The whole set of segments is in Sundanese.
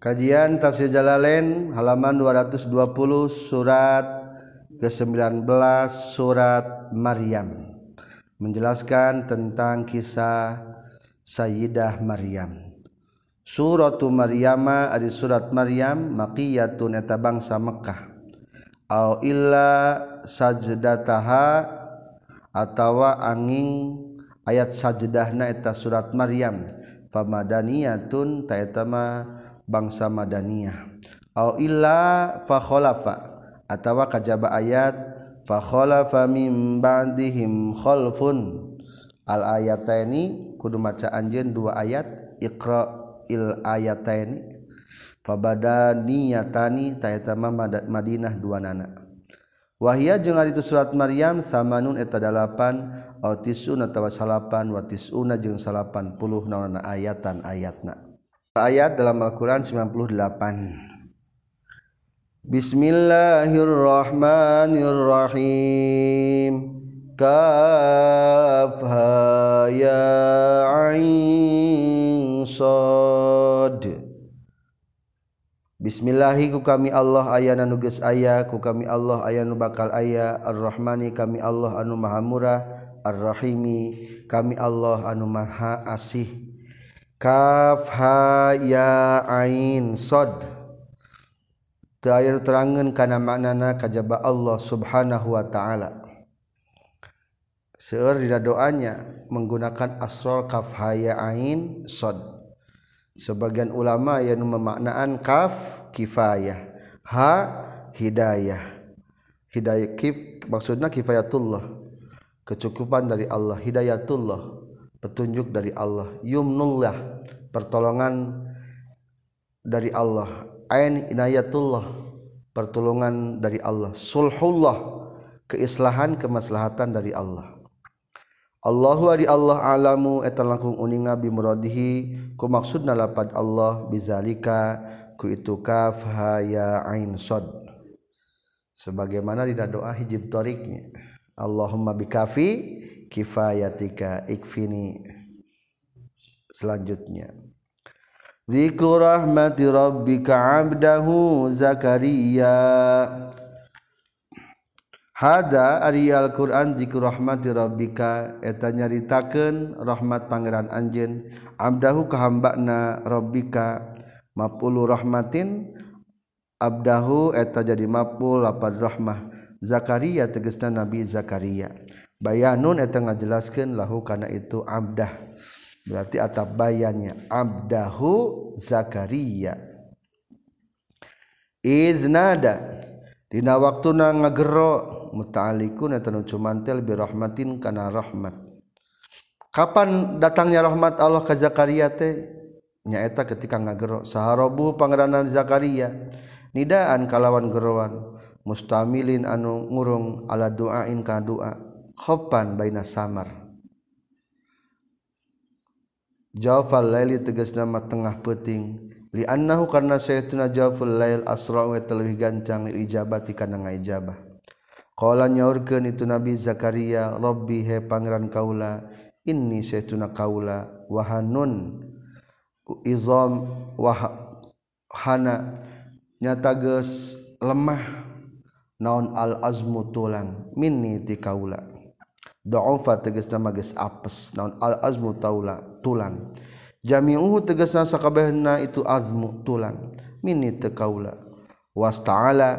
Kajian Tafsir Jalalain halaman 220 surat ke-19 surat Maryam menjelaskan tentang kisah Sayyidah Maryam. Suratu Maryama ari surat Maryam maqiyatun eta bangsa Mekkah. Au illa sajdataha atawa angin ayat sajdahna eta surat Maryam. Pamadaniyatun ta eta mah bangsa Madaniyah. Au illa fa khalafa atawa kajaba ayat fa khalafa mim ba'dihim khalfun. Al ayataini kudu maca anjeun dua ayat iqra il ayataini. Fa badaniyatani ta eta Madinah dua nana. Wahia jeung ari itu surat Maryam samanun eta dalapan au tisun atawa salapan wa tisuna jeung salapan puluh naonna ayatan ayatna ayat dalam Al-Quran 98 Bismillahirrahmanirrahim. Kaf ha ya ain sod. Bismillahi ku kami Allah ayana nuges aya ku kami Allah ayanu bakal aya Ar-Rahmani kami Allah anu maha murah. Ar-Rahimi kami Allah anu maha asih kaf ha ya ain sod. Terakhir terangan karena maknana kajaba Allah subhanahu wa ta'ala. Seur di doanya menggunakan asrol kaf ha ya ain sod. Sebagian ulama yang memaknaan kaf kifayah. Ha hidayah. Hidayah kif maksudnya kifayatullah kecukupan dari Allah hidayatullah petunjuk dari Allah. Yumnullah pertolongan dari Allah. Ain inayatullah pertolongan dari Allah. Sulhullah keislahan kemaslahatan dari Allah. Allahu adi Allah alamu eta langkung uninga bi muradihi ku maksudna lapad Allah bizalika ku itu kaf ha ya ain sad sebagaimana di doa hijib tariknya. Allahumma bikafi kifayatika ikfini selanjutnya. Zikru rahmati rabbika abdahu Zakaria. Hada ari Al-Qur'an zikru rahmati rabbika. Eta nyaritakeun rahmat pangeran anjeun. Abdahu ka hambana rabbika. Mapulu rahmatin abdahu eta jadi mapul lapad rahmah. Zakaria tegesna Nabi Zakaria bayanun eta ngajelaskeun lahu kana itu abdah. Berarti atap bayannya abdahu zakaria. Iznada dina waktuna ngagero muta'alikun eta nu cumantel bi rahmatin kana rahmat. Kapan datangnya rahmat Allah ka Zakaria teh? Nyaeta ketika ngagero saharobu pangeran Zakaria. Nidaan kalawan geroan mustamilin anu ngurung ala duain ka doa khopan baina samar. Jawfal laili tegas nama tengah peting li annahu karna saytuna jawful lail asra wa lebih gancang ijabati kana ngaijabah qala nyaurkeun itu nabi zakaria rabbi he pangeran kaula inni saytuna kaula wahanun izam wah hana nyata geus lemah naon al azmu tulang minni ti kaula dofa teges nama geus apes naon al azmu taula tulang jami'uhu tegasna sakabehna itu azmu tulang mini teu kaula was ta'ala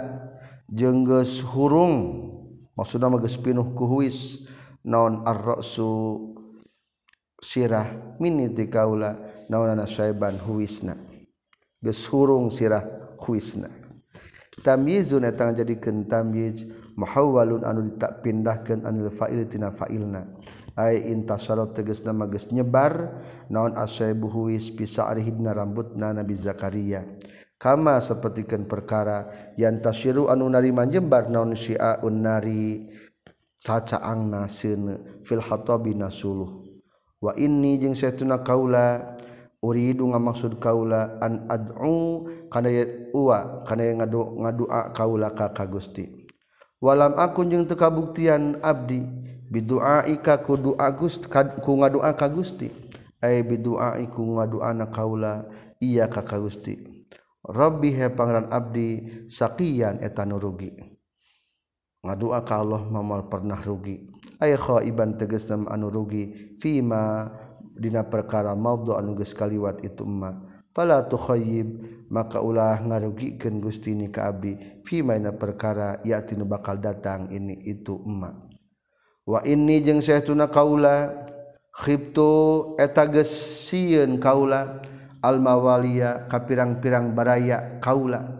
jeung geus hurung. Maksudna mah geus pinuh ku huis naon ar-ra'su sirah. Mini ti kaula naonana saiban huisna geus hurung sirah huisna tamyizun eta jadikeun tamyiz. muhawwalun anu ditak pindahkeun anil fa'il tina fa'ilna. Ay intasara tegasna mageus nyebar naon asaibuhu wis pisa arihidna rambutna nabi zakaria. Kama sapertikeun perkara yang tasiru anu narima jembar naon syi'aun nari cacaangna seuneu fil hatabi nasuluh. Wa inni jeung saytuna kaula uridu ngamaksud kaula an ad'u kana uwa kana ngadu ngadua kaula ka ka Gusti. walam akun jeung teu kabuktian abdi bidu'aika ku doa agus ku ngadoa ka gusti. Ay bidu'ai ku ngadu anak kaula iya ka ka gusti. Rabbi he pangeran abdi sakian eta nu rugi. Ngadua ka Allah mamal pernah rugi. Ay khaiban tegasna anu rugi fima dina perkara maudhu anu geus kaliwat itu emak pala tukhoyib maka ulah ngarugikan Gusti ni ka abdi. Fi maina perkara ya tinu bakal datang ini itu emak. Wa ini jeung saytuna kaula khibtu eta geus sieun kaula al mawaliya ka pirang-pirang baraya kaula.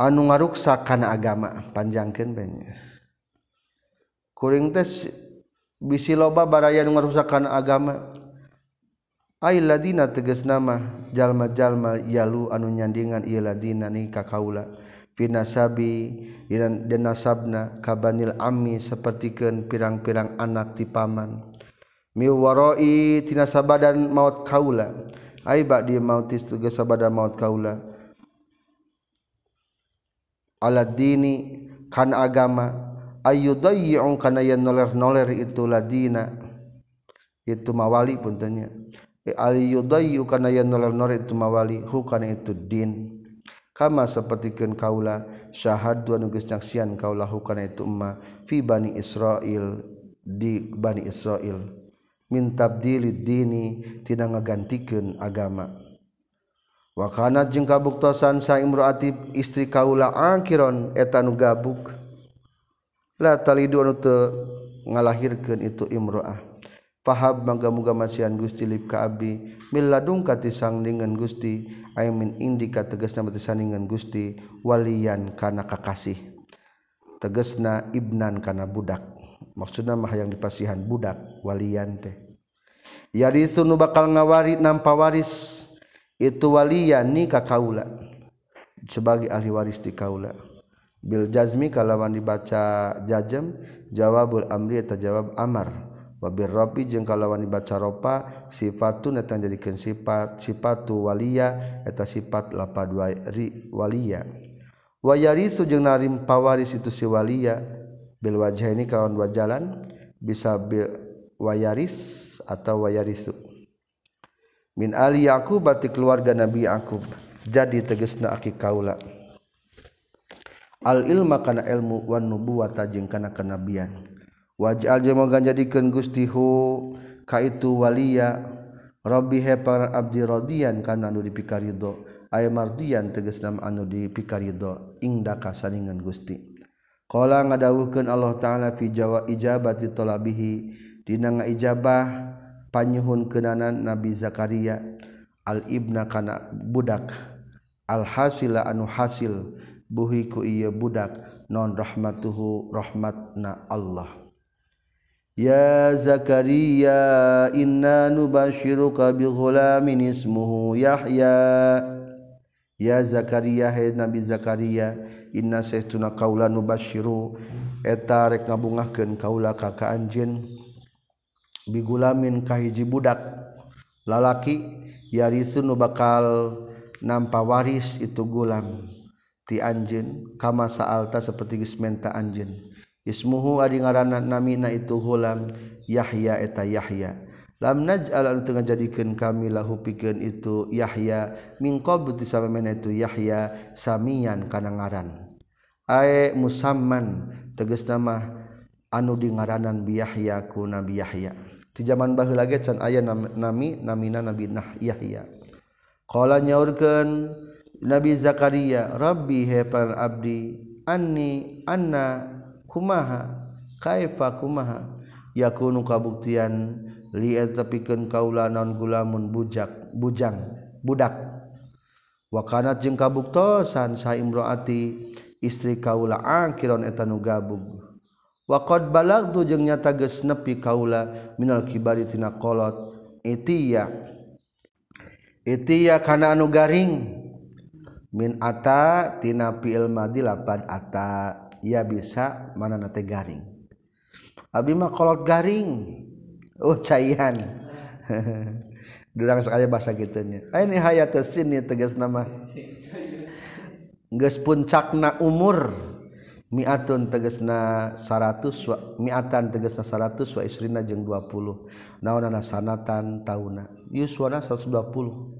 Anu ngaruksa kana agama panjangkeun banyak kuring teh bisi loba baraya nu ngarusakan agama. Ay ladina tegas nama jalma-jalma yalu anu nyandingan ieu ladina ni ka kaula finasabi dan nasabna kabanil ami sapertikeun pirang-pirang anak ti paman. Mi warai tina maut kaula. Ay ba di mautis tegas sabadan maut kaula. Aladini kan agama. ayudayi'un kana yan noler-noler itu ladina itu mawali puntanya eh, ayudayi'u kana yan noler-noler itu mawali hukana itu din. Kama sapertikeun kaula syahad wa geus nyaksian kaula hukana itu emma fi bani Israil di bani Israil. Min tabdilid dini tina ngagantikeun agama. Wakana jeung kabuktosan sa imroati istri kaula akiron etanu gabuk. la talidu anu teu ngalahirkeun itu imroah. Fahab mangga-muga masihan Gusti lip ka abdi. Milladung kati sangdingan Gusti. I indika tegasna batisandingan Gusti. Walian kana kakasih. Tegasna ibnan kana budak. Maksudna mah yang dipasihan budak walian teh. Yarisu nu bakal ngawari nampa waris. Itu walian ni ka kaula. Sebagai ahli waris di kaula. Bil jazmi kalawan dibaca jajam jawabul amri eta jawab amar. Wabir rabi jeung kalawan dibaca ropa sifatun eta jadikeun sifat sifatu waliya eta sifat lapad waliya wa yarisu jeung narim pawaris itu si waliya bil wajah ini kalawan dua jalan bisa bil wayaris atau wayarisu min ali yaqub batik keluarga nabi yaqub jadi tegesna aki kaula. al ilma kana ilmu wan nubuwata jeung kana kenabian. Waj'al moga jadikeun Gusti hu ka itu waliya rabbi he para abdi radiyan kana anu dipikarido. Aya mardian mardiyan nama anu dipikarido. Ingda kasaningan Gusti. Qala ngadawuhkeun Allah taala fi jawa ijabati talabihi dina ijabah panyuhun kenanan Nabi Zakaria. Al ibna kana budak. Al hasila anu hasil. buhiku iya budak non rahmatuhu rahmatna Allah. Ya Zakaria inna nubashiruka bi ghulamin ismuhu Yahya. Ya Zakaria hai Nabi Zakaria inna saytuna qaula nubashiru eta rek ngabungahkeun kaula ka ka anjeun bigulamin ka hiji budak lalaki yarisu nu bakal nampa waris itu gulam. ti anjin kama saalta seperti geus menta anjeun. Ismuhu adi ngaranna namina itu hulam Yahya eta Yahya. Lam naj'al anu teu ngajadikeun kami lahu pikeun itu Yahya min qabl ti samemena itu Yahya samian kana ngaran. Ae musamman tegas nama anu di ngaranan bi Yahya ku Nabi Yahya. Ti zaman baheula ge can aya nami namina Nabi nah Yahya. Qala nyaurkeun Nabi Zakaria Rabbi hepar abdi anni anna kumaha kaifa kumaha? Yakunu kabuktian Li tepikeun kaula non gulamun bujak bujang budak. Wakanat jeung kabuktosan sa imroati istri kaula angkiron eta nu gabug wa qad balagtu jeung nyata geus nepi kaula minal kibari tina kolot itiya itiya kana anu garing. min ata tina fi'il madi lapad ata ya bisa mana nate garing. Abdi mah kolot garing. Oh caihan durang sekali bahasa gitunya ay eh, ni hayatus sini tegas nama. Geus puncakna umur. Miatun tegasna 100 wa miatan tegasna 100 wa isrina jeung 20 naonana sanatan tauna? Yuswana 120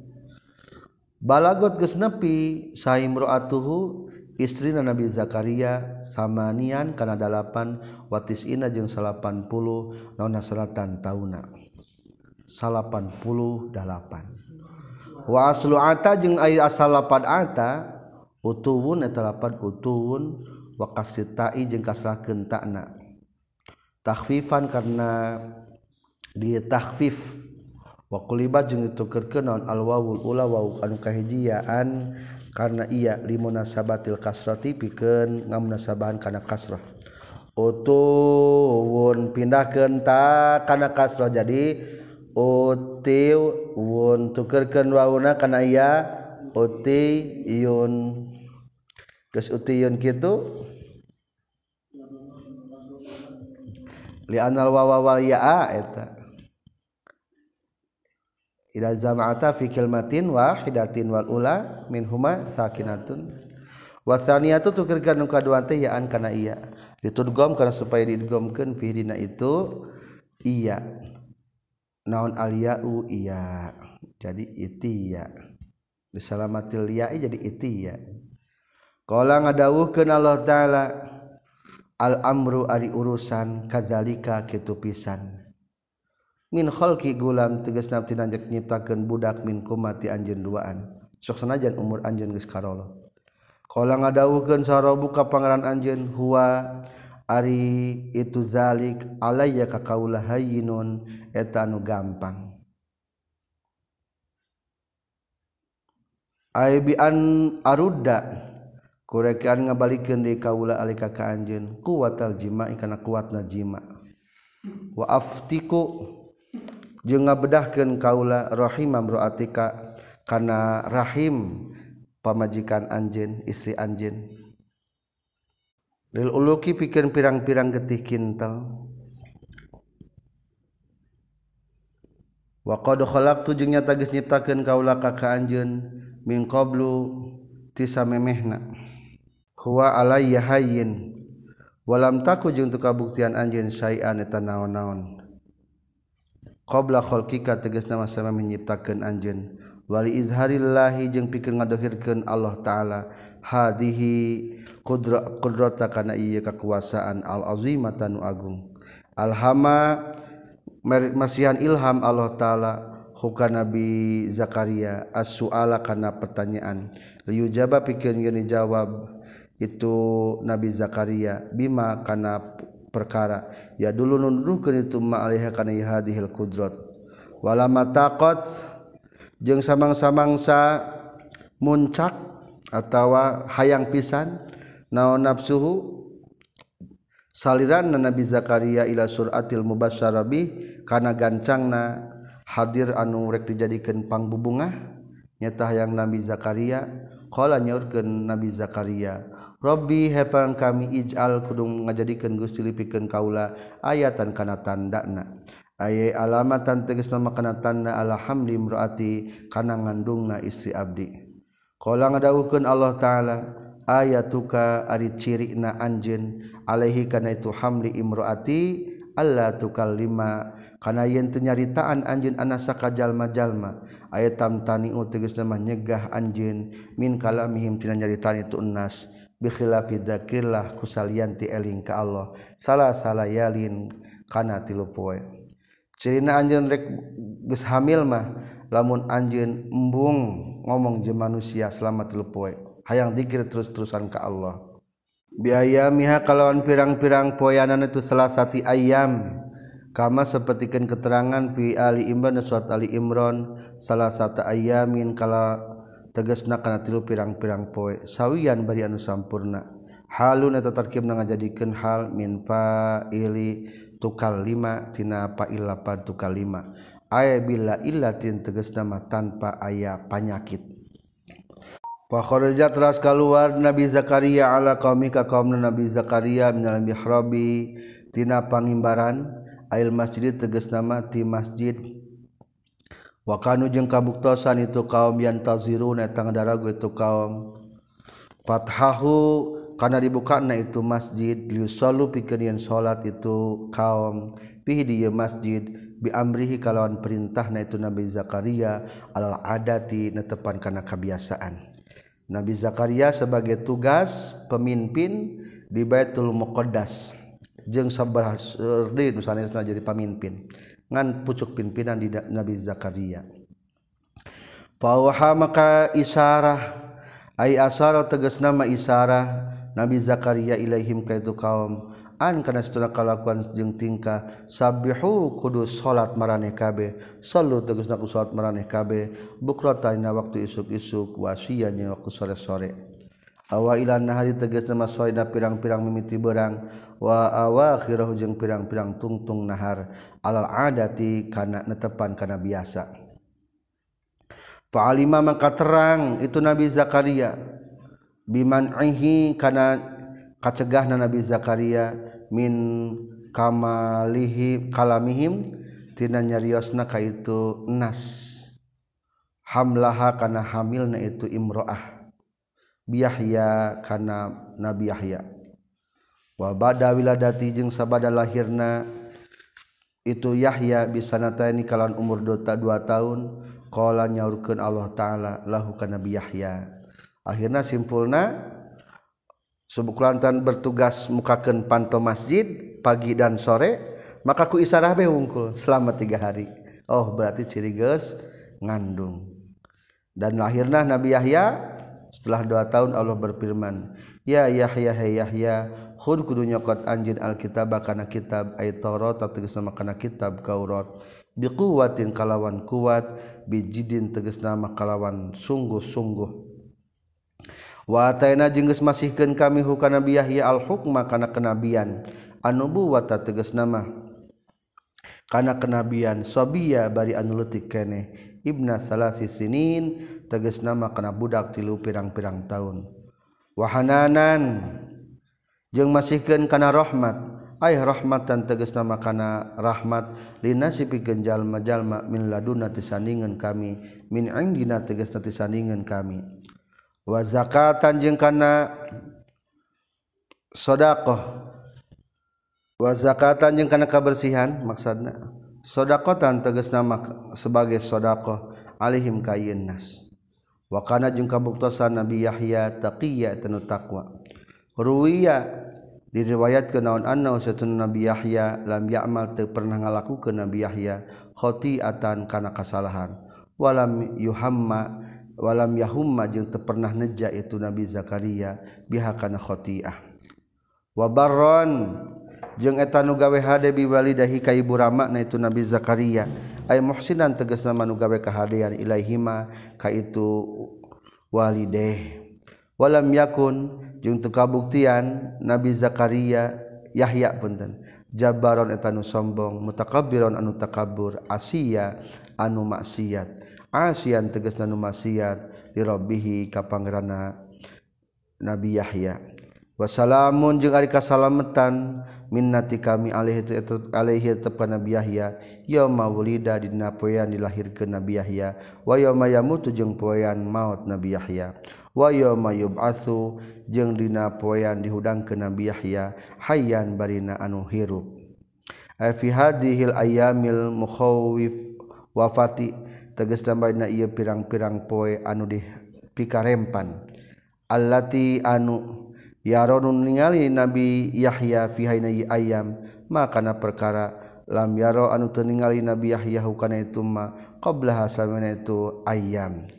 balagot geus nepi saimroatuhu istrina Nabi Zakaria samanian kana dalapan watis ina jeung salapan puluh nauna selatan tauna. Salapan puluh dalapan. Wa aslu ata jeung ai asal lapan ata utuwun eta lapan utuwun wa kasri jeung kasrakeun takna takhfifan karena dia takhfif. wakulibat jeung dituker kenon alwawul ula wawu anu kahijiaan karena iya limunasabatil kasrati pikeun ngamunasabahan kana kasrah. Utuwun pindahkeun ta kana kasrah jadi utiw wun tukerkeun wauna kana iya utiyun. Geus utiyun kitu? Li anal wawa wal yaa eta. ila zama'ata fi kilmatin wahidatin wal ula min huma sakinatun. Wasaniyatu tukirkan nu kadua teh ya an kana iya. Ditudgom kana supaya didgomkeun fi dina itu iya. Naon aliyau iya. Jadi itiya disalamatil yai jadi itiya qala ngadawuhkeun Allah taala al amru ari urusan kazalika kitu pisan. min kholki gulam teges nabti nanjak nyiptakan budak min kumati anjen duaan. Sok sanajan umur anjen geus karolo kala ngadawuhkeun sarabu ka pangeran anjen huwa ari itu zalik alayya ka kaula hayyinun eta anu gampang. Ai bi an arudda kurekaan ngabalikeun di kaula alika ka anjeun kuwatal jima kana kuatna jima. Wa aftiku jeung ngabedahkeun kaula rahimam raatika kana rahim pamajikan anjeun istri anjeun. Lil uluki pikeun pirang-pirang getih kintal wa qad khalaqtu jeung nyata geus nyiptakeun kaula ka ka anjeun min qablu tisamemehna huwa alayya hayyin walam taku jeung tukabuktian anjeun syai'an eta naon-naon. qobla kholkika teges nama sama menyiptakan anjen wali izharillahi jeung pikir ngadohirkan Allah Ta'ala. Hadihi kudra kudrata kana iya kekuasaan al-azimatan agung. Alhama masihan ilham Allah Ta'ala huka Nabi Zakaria as-su'ala kana pertanyaan. Liu jaba pikir gini jawab itu Nabi Zakaria bima kana perkara. Ya dulu nunduhkeun itu ma'alaiha kana hadhil qudrat wala mataqat jeung samang-samangsa muncak atawa hayang pisan naon nafsuhu saliran Nabi Zakaria ila suratil mubasyarabi bih kana gancangna hadir anu rek dijadikeun pangbubungah nyata hayang Nabi Zakaria Qala nyaurkeun Nabi Zakaria, Rabbi hepang kami ij'al kudu ngajadikeun Gusti lipikeun kaula ayatan kana tandana. Aya alamatan tegasna makana tanda alhamdi imraati kana ngandungna istri abdi. Qala ngadawuhkeun Allah taala ayatuka ari cirina anjeun alaihi kana itu hamli imraati Allah tukal lima karena yen tenyaritaan anjun anasa kajallma-jalma ayat tam tani teges nama nyegah anjun min kalamihim tina nyaritaan itu enas bikhilafi dakirlah kusalianti eling ka Allah. Salah salah yalin kana tilu poe cirina anjun rek geus hamil mah lamun anjun embung ngomong je manusia selama tilu poe hayang dikir terus-terusan ka Allah. biaya miha kalawan pirang-pirang poyanan itu selasati ayam. Kama sepertikan keterangan fi Ali Imran suat Ali Imran salah satu ayamin kala tegasna kana tilu pirang-pirang poe. Sawian bari anu sampurna. Halun eta tarkib na ngajadikeun hal min fa'ili tukal lima tina fa'il lapad tukal lima. Aya bila illatin tegas nama tanpa aya panyakit. Fa kharaja teras keluar Nabi Zakaria ala qaumika kaum Nabi Zakaria minal mihrabi tina pangimbaran ail masjid tegas nama ti masjid. Wakanu jeung kabuktosan itu kaum yang taziruna tang daragu itu kaum. Fathahu dibuka itu masjid pikirian salat itu kaum. Pi dia masjid biamrihi kalauwan perintah Nah itu Nabi Zakaria Allah adati netepan karena kebiasaan Nabi Zakaria sebagai tugas pemimpin di Baitul Muqaddas. Jeung sabar di jadi pemimpin. Ngan pucuk pimpinan di Nabi Zakaria. Fawaha maka isyarah ay asara tegas nama isyarah Nabi Zakaria ilaihim ka itu kaum. an kana setelah kalakuan jeung tingkah sabihu kudu salat maraneh kabeh sallu tegasna ku salat maraneh kabeh bukrata dina waktu isuk-isuk wasian nya waktu sore-sore. Awa ila nahari tegasna masoida pirang-pirang mimiti berang wa awakhirahu jeung pirang-pirang tungtung nahar alal adati kana netepan kana biasa. Fa'alima maka terang itu Nabi Zakaria biman ihi kana kacegahna Nabi Zakaria min kamalihi kalamihim tina nyariosna kaitu nas. Hamlaha kana hamilna itu imroah. Biyahya kana Nabi Yahya. Wa bada wiladati jeung sabada lahirna itu Yahya bisanataini kalan umur dota dua tahun qala nyaurkeun Allah taala lahu kana Nabi Yahya. Akhirna simpulna subkulantan bertugas mukakan panto masjid pagi dan sore maka ku isarah be wungkul selama tiga hari. Oh berarti ciri ges ngandung. Dan lahirnya Nabi Yahya setelah dua tahun Allah berfirman ya Yahya hey Yahya khud kudu nyokot anjin alkitab kana kitab ayat Taurat nama kana kitab Taurat. Biquwatin kalawan kuat bijidin nama kalawan sungguh-sungguh Wataina jengges masihkan kami hukana biyahya al-hukma kana kenabian. Anubu wata teges nama. Kana kenabian sobiya bari anu kene. ibna salasi sinin teges nama kana budak tilu pirang-pirang tahun wahananan jeng masihkan kana rahmat. Ay rahmatan teges nama kana rahmat. Lina sipi genjal majalma min laduna tisandingan kami. Min indina teges tisandingan kami. wa zakatan jeung kana sedekah wa zakatan jeung kana kabersihan maksudna sedekatan tegas nama sebagai sedekah alihim kayeun nas. Wa kana jeung kabuktosan Nabi Yahya taqiyya tanu taqwa. Ruwiya diriwayat ke naon anna usatun Nabi Yahya lam ya'mal teu pernah ngalaku ke Nabi Yahya khotiatan kana kasalahan. Walam yuhamma walam yahumma jeung teu pernah neja itu Nabi Zakaria biha kana khotiah. Wa barron jeung eta nu gawe hade bi walidahi ka ibu rama na itu Nabi Zakaria. Ay muhsinan tegasna manu gawe kahadean ilaihima ka itu walideh. Walam yakun jeung teu kabuktian Nabi Zakaria Yahya punten jabaron eta nu sombong mutakabbiron anu takabur asia anu maksiat. asian teges nanu maksiat dirobihi kapanggerana Nabi Yahya. Wasalamun jeung ari kasalametan minnati kami alaihi alaihi tepan Nabi Yahya. Yauma wulida dina poean dilahirkeun Nabi Yahya. Wa yauma yamutu jeung poean maut Nabi Yahya. Wa yauma yub'atsu jeung dina poean dihudangkeun Nabi Yahya. Hayyan barina anu hirup. Fi hadhil ayyamil mukhawif wafati. teges tambah na ia pirang-pirang poe anu di pikarempan allati anu yaronun ningali nabi Yahya fihaina ayam makana perkara. Lam yaro anu teu ningali nabi Yahya hukana itu ma qabla hasamina itu ayam.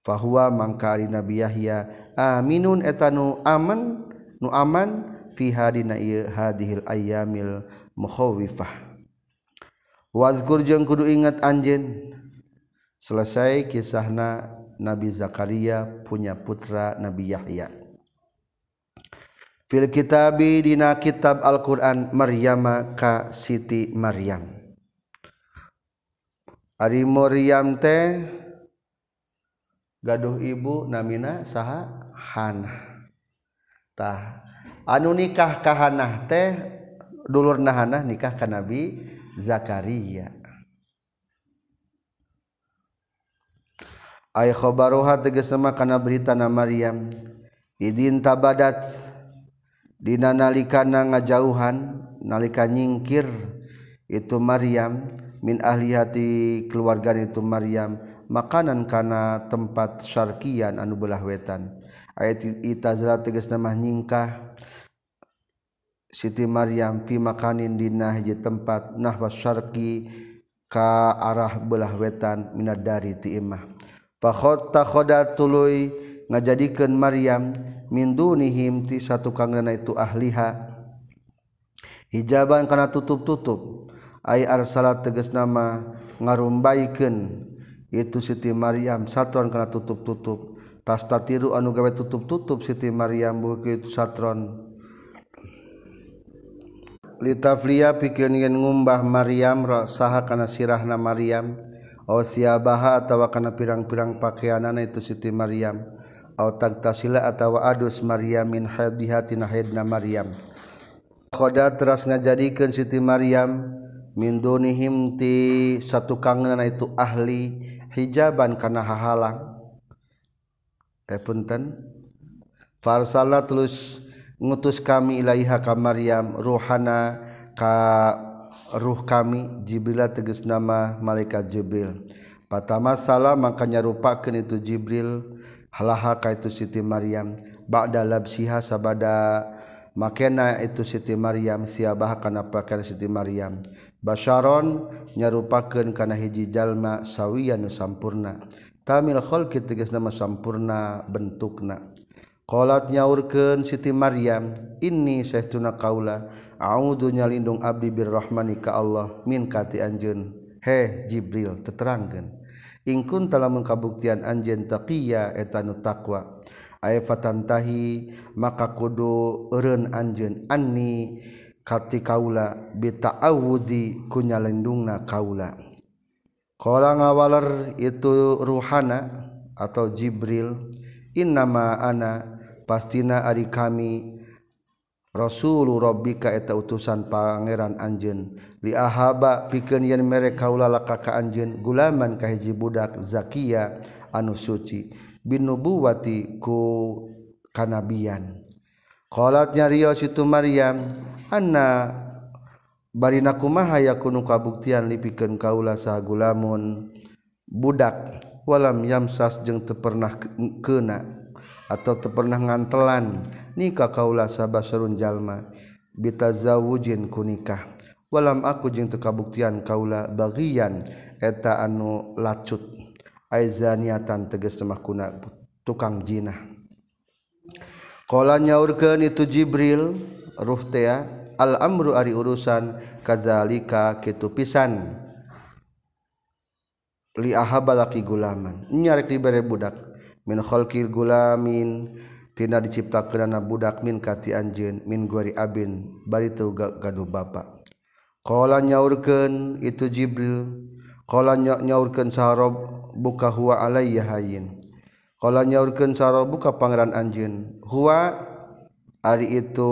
Fahuwa mangkari nabi Yahya aminun etanu aman nu aman fi hadina ieu hadhil ayyamil mukhawifah wazkur jeung kudu ingat anjeun selesai kisahna Nabi Zakaria punya putra Nabi Yahya. Fil kitabi dina kitab Al-Qur'an Maryama ka Siti Maryam. Ari Maryam teh gaduh ibu namina saha? Hana tah anu nikah ka Hana teh dulurna Hana nikah ka Nabi Zakaria ay khobaruha tegas nama kana berita na Maryam. Idin tabadat. Dina nalikana ngajauhan nalika nyingkir itu Maryam. Min ahli hati keluarga itu Maryam. Makanan kana tempat syarkian anu belah wetan. Ayat itazra tegas nama nyingkah. Siti Maryam fi makanin dina hiji tempat nahwas syarki ka arah belah wetan minad dari ti imah. pakhotakhoda tuluy ngajadikeun Maryam min dunihim ti satu kangana itu ahliha. Hijaban kana tutup-tutup ay arsalat tegas nama ngarumbaikeun itu Siti Maryam satron kana tutup-tutup. Tastatiru anu gawe tutup-tutup Siti Maryam buku itu satron. Litafliya pikeun yen ngumbah Maryam ra saha kana sirahna Maryam. siabaha tawa kana pirang-pirang pakaianana itu Siti Maryam. Aw tagtasila atawa adus Maryam min hadihatina haidna Maryam. Khoda teras ngajadikeun Siti Maryam min dunihim ti satu kangenana itu ahli hijaban kana hahalang. Eh punten. Farsala terus ngutus kami ilaiha ka Maryam ruhana ka ruh kami Jibril teges nama malaikat Jibril. Pertama salah makanya rupakan itu Jibril. Halaha ka itu Siti Maryam. Ba'da labsiha sabada. Makena itu Siti Maryam siabah kana pakaian Siti Maryam. Basyaron nyarupakeun kana hiji jalma sawiyan sampurna. Tamil khalqi tegas nama sampurna bentukna. Qalat nyaurkeun Siti Maryam, "Inni saytuna kaula, a'udzu nyalindung abdi birrahmani ka Allah min kati anjeun." He Jibril teterangkeun. In kun telah mengkabuktian anjeun taqiyya eta nu taqwa. Aya fatantahi maka kudu eureun anjeun anni kati kaula bita'awuzi ku nyalindungna kaula. Qala ngawaler itu ruhana atau Jibril innama ana pastina ari kami Rasulul Rabbika eta utusan Pangeran Anjen liahaba piken yen mere kaula laka ka anjeun gulaman kahiji budak zakia anu suci binubuwati ku kanabian. Qalat nyarios itu Maryam anna barina kumaha yakunu kabuktian Lipikan kaula saha gulamun budak? Walam yamsas jeng teu pernah kena atau pernah ngantelan. Nikah kaula sabah serun jalma bita zawujin ku nikah. Walam aku jeng teu kabuktian kaula bagian eta anu lacut. Aizaniatan tegas mah kuna tukang jinah. Qala nyaurkeun itu jibril ruh teh al amru ari urusan kazalika kitu pisan. Li ahabalaki gulaman. Nyarek dibere budak. min kholqil gulamin tina diciptakeunana budak min kati anjeun min guari abin bari teu gaduh bapa. Qala nyaurkeun itu jibril. Qala nyaurkeun sarob buka huwa alayya hayyin. Qala nyaurkeun sarob buka pangeran anjeun. Huwa ari itu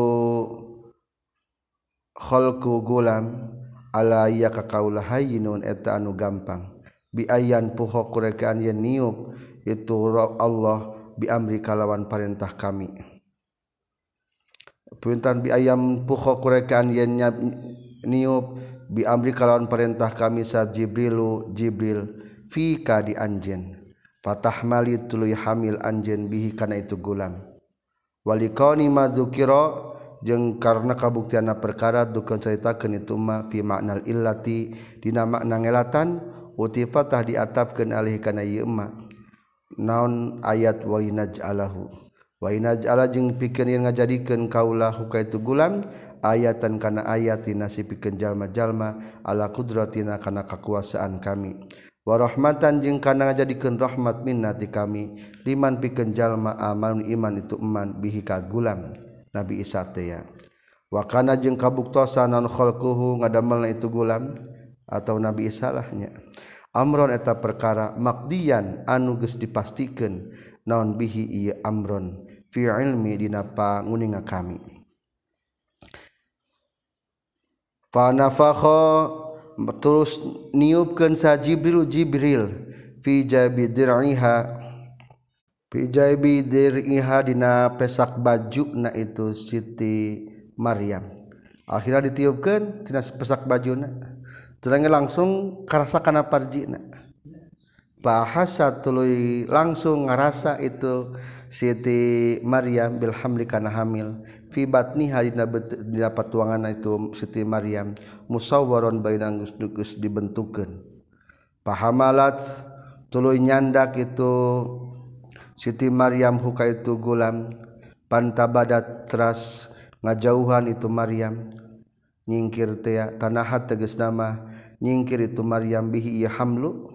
khalqu gulam alayya ka kaula hayyinun eta anu gampang. Bi ayan puho kurekaan yen niup itu Allah biamri kalawan perintah kami. Puntan bi ayam puho kurekaan yen niup bi amri kalawan perintah kami sab Jibrilu Jibril fika di anjen fatah mali tuluy hamil anjen bihi kana itu gulam. Walikoni mazukiro jeung karena kabuktianna perkara dukeun caritakeun itu mah fi maknal illati dina makna ngelatan uti fatah diatapkeun alih kana ieu mah naon ayat walinaj Allahu wainaj Allah jeung pikeun ngajadikeun kaulah hukaitu gulam ayatan kana ayati nasi sipikeun jalma-jalma ala kudratina kana kekuasaan kami. Warahmatan jeung kana ngajadikeun rahmat minna ti kami liman pikeun jalma amal iman itu eman bihi ka gulam Nabi Isa teh ya. Wa kana jeung kabuktosan non khalquhu ngadamelna itu gulam atau Nabi Isa lahnya amron eta perkara makdian anu geus dipastikeun naon bihi ieu amron? Fi ilmi dina panguninga kami. Fanafakha terus niupkeun sa Jibril Jibril fi jabidir'iha Pijabidiriihadina pesak baju na itu Siti Maryam. Akhirnya ditiupkan Ti pesak baju Terangnya langsung karasa kana parjina. Bahasa tuluy langsung ngerasa itu Siti Maryam bilhamli karena hamil fi batni hadina dapat tuangan itu Siti Maryam musawwaron bainang geus dibentukkeun. Pahamalat tuluy nyandak itu Siti Maryam huka itu gulam pantabadat teras ngajauhan itu Maryam nyingkir tea tanahat teges nama nyingkir itu Maryam bihi iya hamlu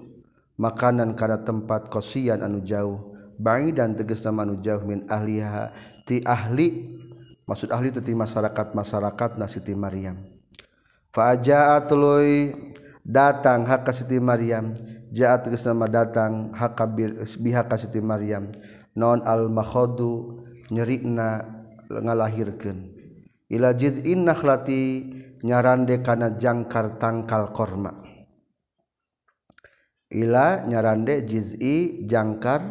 makanan karena tempat kosian anu jauh bangi dan teges nama anu jauh min ahliha ti ahli maksud ahli itu ti masyarakat masyarakat nasiti Maryam. Faajaa tuluy datang hak Siti Maryam jaat teges nama datang hak bihak Siti Maryam. Non al makhodu nyerikna ngalahirkan ila jid'in nakhlati nyarande kana jangkar tangkal korma. Ila nyarande jiz'i jangkar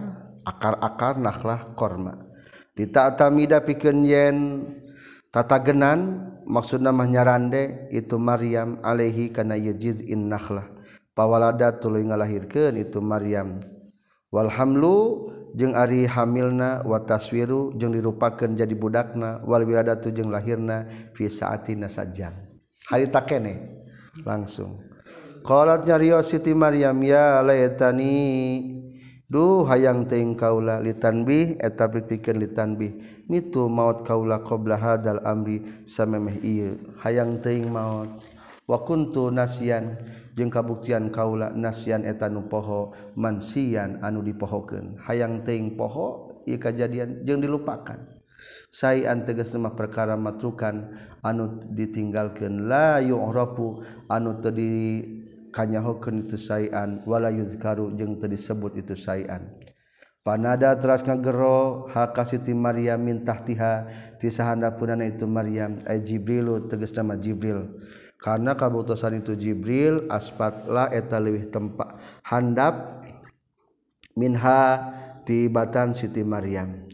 akar-akar nakhlah korma. Ditaatamida pikeun yen tatagenan maksudna mah nyarande itu Maryam alaihi kana jiz'in nakhlah. Pawalada tuluy ngalahirkeun itu Maryam. Walhamlu jeung Ari hamilna wataswiru jeung dirupakeun jadi budakna wal wiladatu jeung lahirna fi saatina sajam hari takene langsung. Qalat nyariyo siti maryam ya laitani duh hayang teing kaula litanbih eta pikeun litanbih. Mitu maut kaula qabla hadal amri samemeh ieu. Hayang teuing maut. Wa kuntu nasian jeung kabuktian kaula nasian eta nu poho mansian anu dipohokeun. Hayang teuing poho ieu kajadian jeung dilupakan. Sayan tegas lemah perkara matrukan anu ditinggalkan la yu'rafu anu teu dikanyahokeun itu sayan wala yuzkaru jeung teu disebut itu sayan panada teras ngagero haka Siti Maryam min tahtiha ti sahandapuna itu Maryam ay Jibrilu tegas nama Jibril. karena kabutusan itu Jibril aspatlah eta lewih tempat handap minha tibatan Siti Maryam.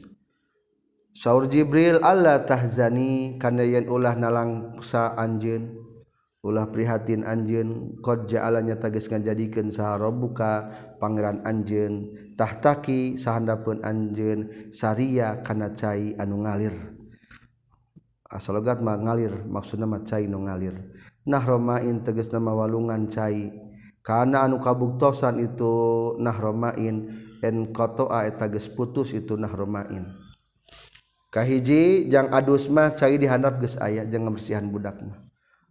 Saur Jibril Allah tahzani kana yen ulah nalangsa anjeun ulah prihatin anjeun qad ja'alanya tagis ngajadikeun saha rabbuka pangeran anjeun tahtaki sahandapun anjeun saria kana cai anu ngalir. Asalogat mah ngalir maksudna mah cai nu ngalir. nahromain teges nama walungan cai. Karena anu kabuktosan itu nahromain en kotoa etages putus itu nahromain kahiji jang adus mah cai dihandap geus aya jangan bersihan budak mah.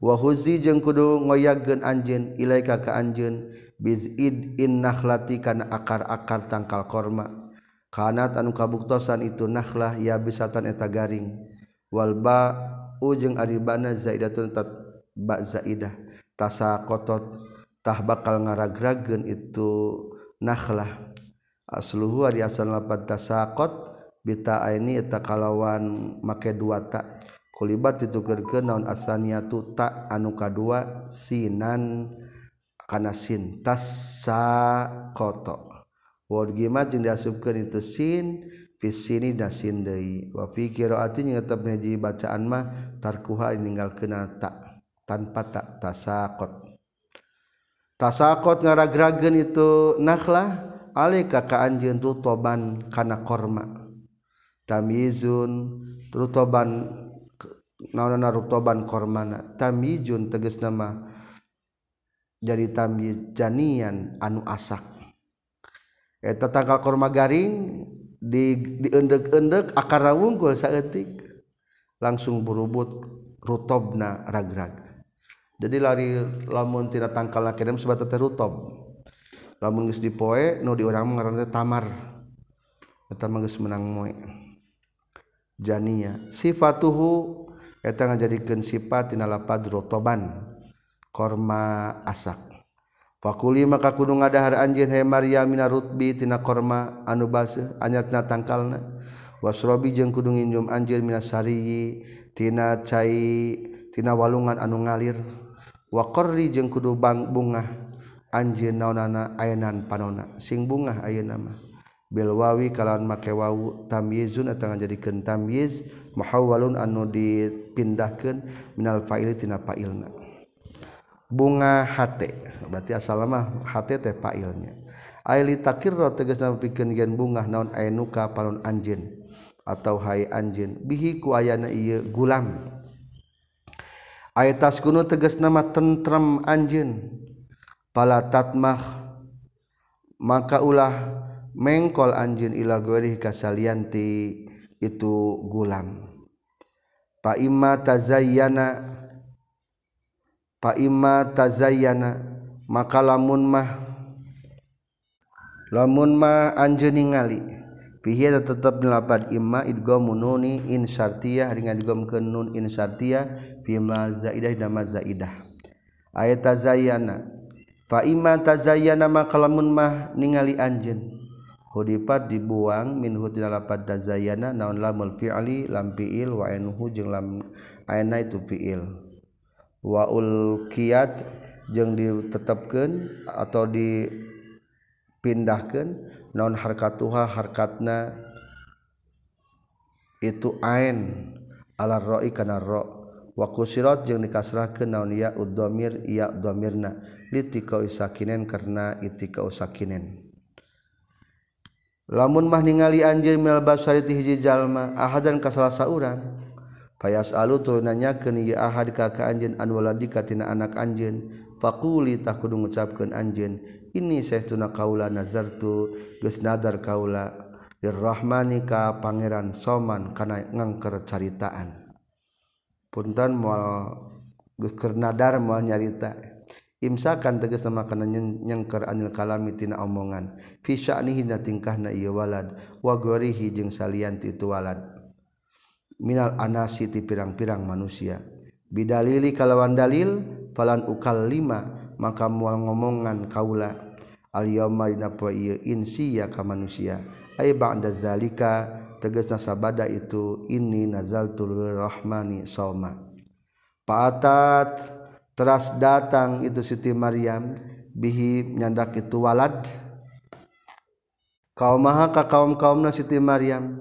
Wa jeung kudu ngoyagkeun anjeun ilaika ka anjeun bizid in nakhlati kana akar-akar tangkal korma. Kanat anu kabuktosan itu nakhlah ya bisatan eta garing. Wal ba ujung aribana zaidatun tat bak zaidah. Tasa kotot tah bakal ngaragragen itu nakhlah. Asluhu di asal lapan tasakot bita ini eta kalawan make dua tak kulibat itu gerge naon asania tu tak anu kadua sinan kana sin tasa tasakoto word gimana jeung diasupkeun itu sin sini da sin deui. Wa fi qiraati tetep neji bacaan mah tarkuha ninggalkeun tak tanpa tak tasakot. Tasakot ngaragragen itu nakhlah alika ka anjeun rutoban kana korma. Tamizun rutoban naonana rutoban kormana. Tamizun tegas nama jadi tamiz janian anu asak. Eta tangkal korma garing di diendek-endek akar wungkul saeutik. Langsung berubut rutobna ragrag. jadi lari lamun tidak tangkal kirim sebatas terutob lamun geus dipoe nu di urang ngaranna tamar. Eta mah geus menang moe. Jania sifatuhu eta ngajadikeun sifat tina lapad rotoban korma asak. Fakuli maka kudu ngadahar anjeun he Maria mina rutbi tina korma anu baseuh anyatna tangkalna. Wasrobi jeung kudu nginjum anjeun mina sariyi tina cai tina walungan anu ngalir. wakorri jeung kudu bang bunga anjeun naonana ayanan panona sing bunga ayeuna mah. Bilwawi kalawan make wawu tamyizun eta ngajadikeun tamyiz muhawwalun anu dipindahkeun minal fa'ili tina fa'ilna. Bunga hate berarti asal mah hate teh fa'ilnya. Aili takirro tegasna pikeun gen bunga naon ayenuka panon anjeun atau hai anjeun. Bihi ku ayana ieu gulam. ayatas kuno teges nama tentrem anjin pala tatmah maka ulah mengkol anjin ila gori kasalianti itu gulam. Pa imma tazayyana pa imma tazayyana maka lamun mah lamun mah anjeun ningali. Fihi tetap melapat imma idgham nuni in syartiyah dengan idghamkeun nun in syartiyah fi ma zaidah dan ma zaidah. Ayat tazayyana. Fa imma tazayyana maka lamun mah ningali anjeun. Hudipat dibuang min hutina lapat tazayana naon lamul fi'li lam fi'il wa anhu jeung lam aina itu fi'il. Wa ulqiyat jeung ditetapkeun atau dipindahkan non harkatuha harkatna itu ain ala ra'i kana ra wa kusirat jeung dikasrahkeun naon ya udhamir ya dhamirna litika usakinen karena itika usakinen lamun mah ningali anjeun minal basari ti hiji jalma ahadan ka salah saurang fayas alu tuluy nanyakeun ieu ahad ka ka anjeun an waladika tina anak anjeun faquli tah kudu ngucapkeun anjeun ini saestuna kaula nazartu geus nadar kaula lirrahmani ka pangeran soman kana ngangker caritaan. Punten moal geus keur nadar moal nyarita. Imsakan tegas nama kana nyengker anil kalami tina omongan. Fi sya'nihi na tingkahna ieu walad wa gharihi jeung salianti itu walad. Minal anasi ti pirang-pirang manusia. Bidalili kalawan dalil falan ukal lima maka moal ngomongan kaula al yauma dina poe ieu insiya ka manusia. Ay ba'da zalika tegasna sabada itu inni nazaltu rahmani sauma paatat teras datang itu Siti Maryam bihi nyandak itu walad. Kaum maha ka kaum kaumna Siti Maryam.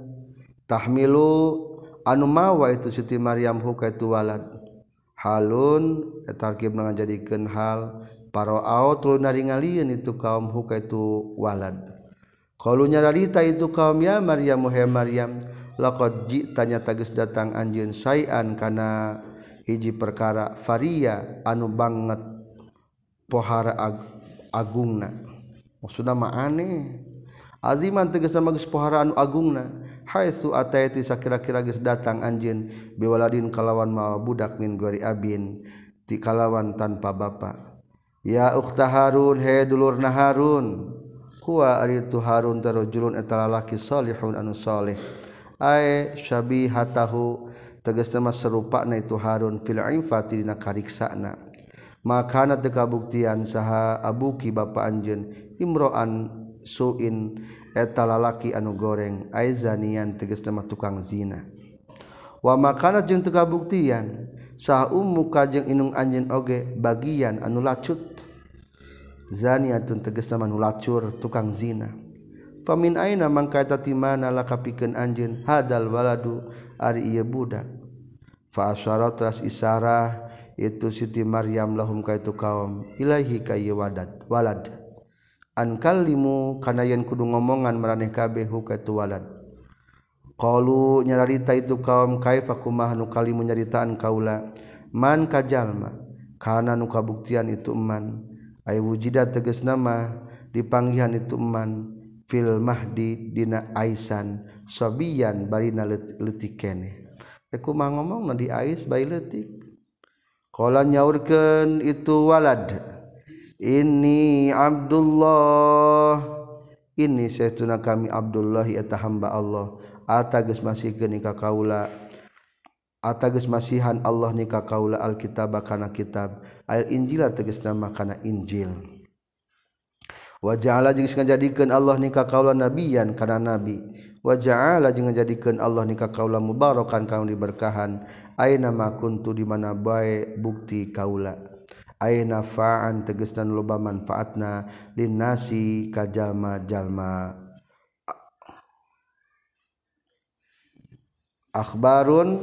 Tahmilu anu mawa itu Siti Maryam huka itu walad halun tarkib jadikan hal parangalin itu kaum huka itu walad. Kalaunya darita itu kaum ya Maryam muhe Maryam laqad jitanya tagis datang anjeun sayan kana hiji perkara faria anu banget pohara ag agungna. Maksudna mah aneh. Aziman tegas sama geus pohara anu agungna. Hai su ataiti sakira-kira geus datang anjeun biwaladin kalawan mawa budak min gori abin ti kalawan tanpa bapa. Ya ukhta Harun he dulur na Harun. Kuwa ari aritu Harun tarajulun eta lalaki salihun anu saleh. Ai syabihatahu tegasna serupa na itu Harun fil infati dina kariksana. Makana teu kabuktian saha abuki bapa anjeun imro'an suin eta lalaki anu goreng aizanian teges nama tukang zina. Wa makana jeung teu kabuktian saha ummu kajeng inung anjeun oge bagian anu lacut. Zaniatun teges nama anu lacur tukang zina. Famin aina mangka eta ti mana lakapikeun anjeun hadal waladu ari ieu budak. Fa asyara teras isarah itu Siti Maryam lahum ka itu kaum ilahi ka ieu walad. ankalimu kana yen kudu ngomongan maraneh kabeh hukatuwalan qalu nyarita itu kaum kaifa kumaha nu kalimu nyaritaan kaula? Man kajalma? Kana nu kabuktian itu man. Ay wujida tegas nama dipanggihan itu man. Fil mahdi dina aisan. Sabiyan barina leutik letikene kumah ngomong na di ais bayi leutik qala nyaurkeun itu walad. Ini Abdullah. Ini sayyiduna kami Abdullah eta hamba Allah. Ata geus masihkeun ka kaula. Ata geus masihan Allah ni ka kaula alkitab kana kitab. Al injil tegas nama kana injil. Wajah Allah jeung ngajadikeun Allah nikah kaula nabiyan kana nabi. Wajah Allah jeung ngajadikeun Allah nikah kaula mubarakan kaum diberkahan. Aina ma kuntu di mana bae bukti kaula ay nafa'an tegesna loba manfaatna linnasi ka jalma-jalma. Akhbarun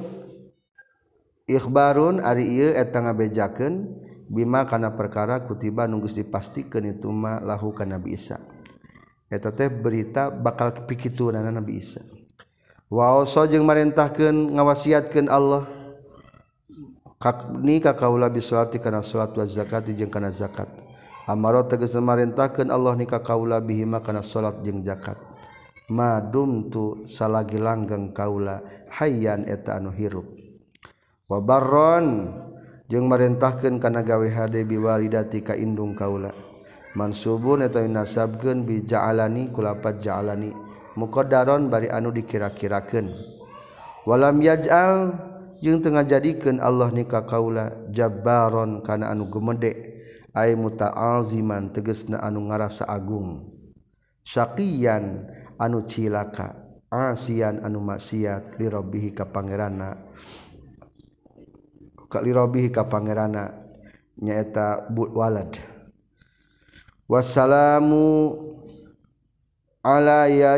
ikhbarun ari ieu eta ngabejakeun bima kana perkara kutiba nunggus dipastikeun itu mah lahu ka Nabi Isa. Eta teh berita bakal pikituranna Nabi Isa. Wa wow, so jeung marintahkeun ngawasiatkeun Allah. nikah kaula bisati karena salat wa zakat jeung kana zakat. Amaro tegas marintahkeun Allah nikah kaula bihima kana salat jeung zakat. Madum tu salagi langgeng kaula hayyan eta anu hirup. Wa barron jeung marintahkeun kana gawe hade biwalidati ka indung kaula mansubun eta nasabkeun bi ja'alani kulapat ja'alani. Muqaddaron bari anu dikira-kirakeun. Walam yaj'al jeung tengah jadikeun Allah nikah kaula jabbaron kana anu gemede ay muta'aziman tegesna anu ngarasa agung. Syaqiyan anu cilaka asian anu maksiat li rabbih ka pangeranna ka li rabbih ka pangerana nyaeta bul walad. Wassalamu ala ya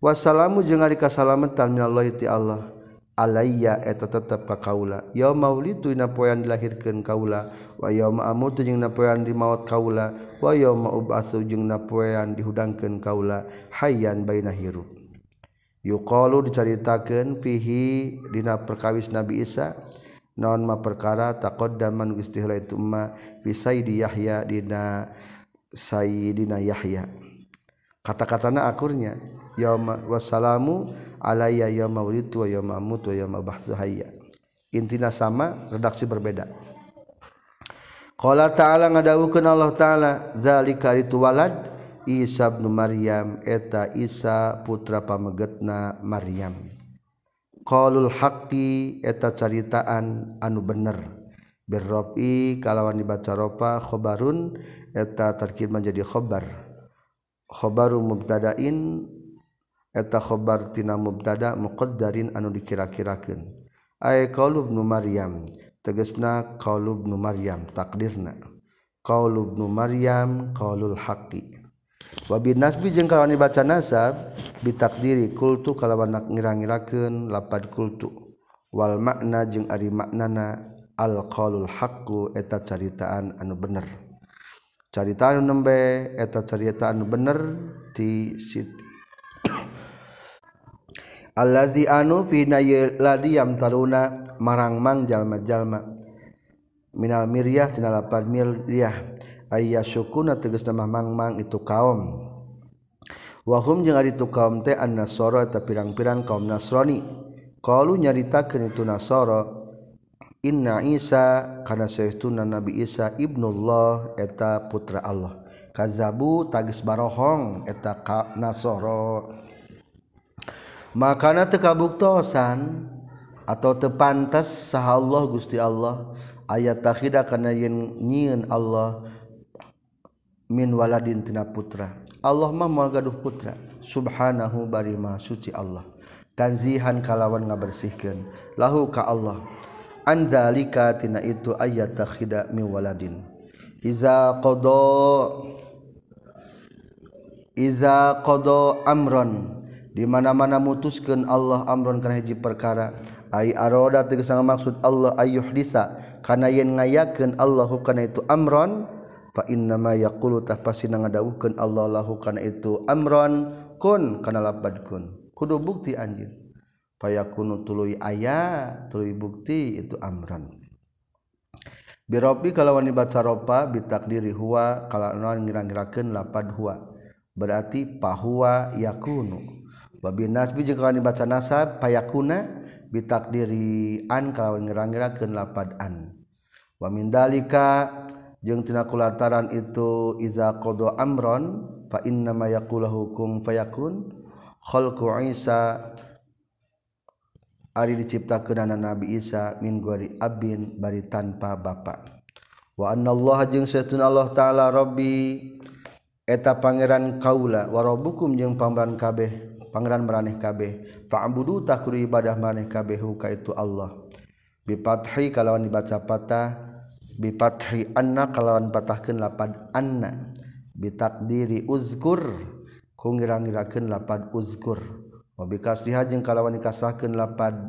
wassalamu jeung ari kasalametan minallahi ti Allah. alayya eta tetap ka kaula. Ya ulidu dina poean dilahirkeun kaula wa yauma amutu jeung na poean dimaot kaula wa yauma ubasu jeung na poean dihudangkeun kaula hayyan baina hirup. Yuqalu dicaritakeun fihi dina perkawis nabi isa naon ma perkara taqaddaman geus tihla itu ma fi sayyidi yahya dina sayyidina yahya. Kata-katana akurnya ya wassalamu aaya ya mau itu ya mamu ya mabahaya intina sama redaksi berbeda. Kalau ta'ala ngadawukan Allah ta'ala zalika itu walad Isa bin Maryam eta Isa putra pamegetna Maryam. Qalul haqqi eta caritaan anu bener. Birrafi kalawan dibaca ropa khobarun eta tarkib menjadi khobar. Khobaru mubtadain eta khobar tina mubtada muqaddarin anu dikira-kirakeun. Ay qaulub nu maryam tegasna qaulub nu maryam takdirna. Qaulub nu maryam qaulul haqqi. Wa bin nasbi jeung kalawan dibaca nasab bitakdiri kultu kalawan nak ngira-ngirakeun lapad kultu. Wal makna jeung ari maknana al qaulul haqqu eta caritaan anu bener. Caritaan anu nembe eta caritaan anu bener ti allazi anu fina ladiyam taruna marang mang jalma jalma minal miryah tina lapad miryah. Ayya syukuna tegas nama mang mang itu kaum. Wahum jeung ari tu kaum teh an nasara eta pirang-pirang kaum nasrani. Qalu nyaritakeun itu nasara inna isa kana saytuna nabi isa ibnullah eta putra Allah. Kazabu tagis barohong eta nasara. makana tekabuktosan atau tepantas sah Allah Gusti Allah ayat takhida karena yang nyieun Allah min waladin tina putra. Allah mah moal gaduh putra. Subhanahu bari maha suci Allah. Tanzihan kalawan ngabersihkan lahu ka Allah. Anzalika tina itu ayat takhida min waladin. Iza qada iza qada amran. dimana-mana mutuskan Allah Amron karena hiji perkara. Ay aroda tegesang maksud Allah ayuh disa. Karena yen ngayakeun Allah karena itu amron fa inna ma yaqulu tah pasina ngadawuhkeun Allah lahu karena itu amron kun kana lapad kun. Kudu bukti anjeun fayakunu tuluy aya tuluy bukti itu amron. Birobi kalawan dibaca ropa bitakdiri huwa kalawan ngira-ngirakeun lapad huwa. Berarti pahuwa yakunu. Babi nasbi jeung kalawan dibaca nasab payakuna bitakdiri an kalawan ngira-ngirakeun lapad an. Wa min dalika jeung tina kulataran itu iza qada amron fa inna ma yaqulahu kum fayakun. Khalqu isa ari diciptakeun nabi Isa min gori abin bari tanpa bapa. Wa anna Allah jeung satuna Allah taala rabbi eta pangeran kaula wa rabbukum jeung pangeran kabeh. pangeran meraneh kabeh. Fa'budu takur ibadah maneh kabeh ka itu Allah. Bi fathi kalawan dibaca patah. Bi fathi anna kalawan patahkeun lapad anna. Bi takdiri uzkur. Ku ngira-ngirakeun lapad uzkur. Wa bi kasriha jeung kalawan dikasahkeun lapad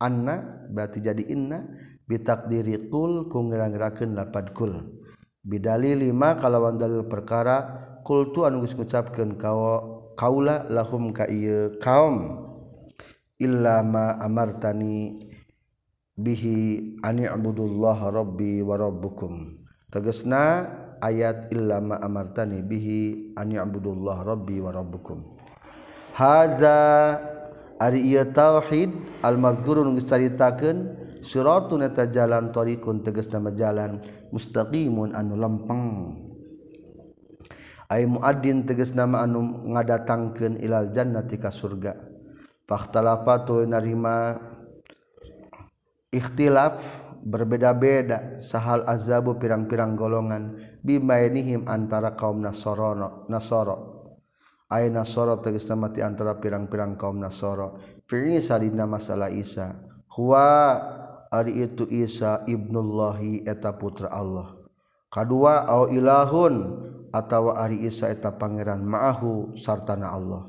anna berarti jadi inna. Bi takdiri kul ku ngira-ngirakeun lapad kul bidali lima kalawan dalil perkara kul tu anu geus ngucapkeun kawa kaula lahum ka ieu kaum illa ma amartani bihi ani abudullah rabbi wa rabbukum. Tegasna ayat illa ma amartani bihi ani abudullah rabbi wa rabbukum. Haza ari ieu tauhid al mazkurun geus caritakeun siratun eta jalan tariqun tegasna jalan mustaqimun anu lempeng ay muaddin teges nama anu ngadatangkeun ilal jannati ka surga. Fakhtalafatu narima ikhtilaf berbeda-beda. Sahal azabu pirang-pirang golongan. Bimainihim antara kaum nasorono nasoro. Ay nasoro tegas nama ti antara pirang-pirang kaum nasoro. Fi Isa dina masalah Isa. Huwa ari itu Isa ibnullahi eta putra Allah. kedua au ilahun atau ari isa eta pangeran ma'ahu sartana Allah.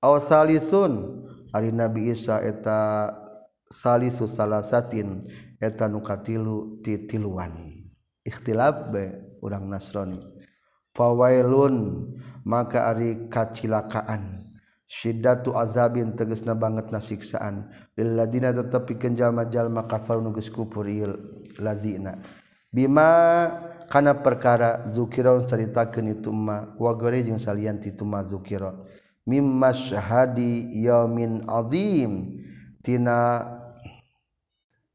Au salisun ari nabi isa eta salisu salasatin eta nu katilu ti tiluan. Ikhtilaf be urang nasrani fawailun maka ari kacilakaan. Syiddatu azabin tegesna banget nasiksaan. Lil ladina tetapi kenjal majal maka kafar nu geus lazina. Bima kana perkara zukira ceritakeun itu ma wa jeung salian itu ma zukira mimma syahadi yaumin azim. Tina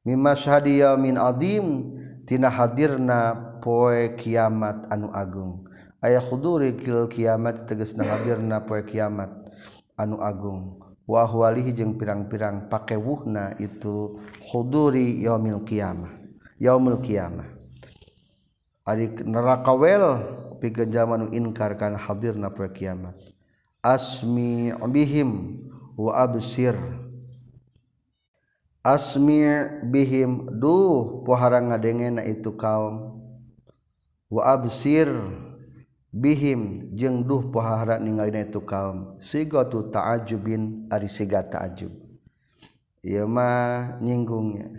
mimma syahadi yaumin azim. Tina hadirna poe kiamat anu agung. Aya khuduri kil kiamat tegasna hadirna poe kiamat anu agung. Wa huwalihi jeung pirang-pirang pakewuhna itu khuduri yaumil kiamah yaumul kiamah ari neraka wel pikeun zaman nu inkar kana hadirna poe kiamat. Asmi bihim wa absir. Asmi bihim duh pohara ngadengena itu kaum. Wa absir bihim jeung duh pohara ningalina itu kaum. Sigatu ta'ajubin ari siga ta'ajub. Ieu mah nyinggungnya.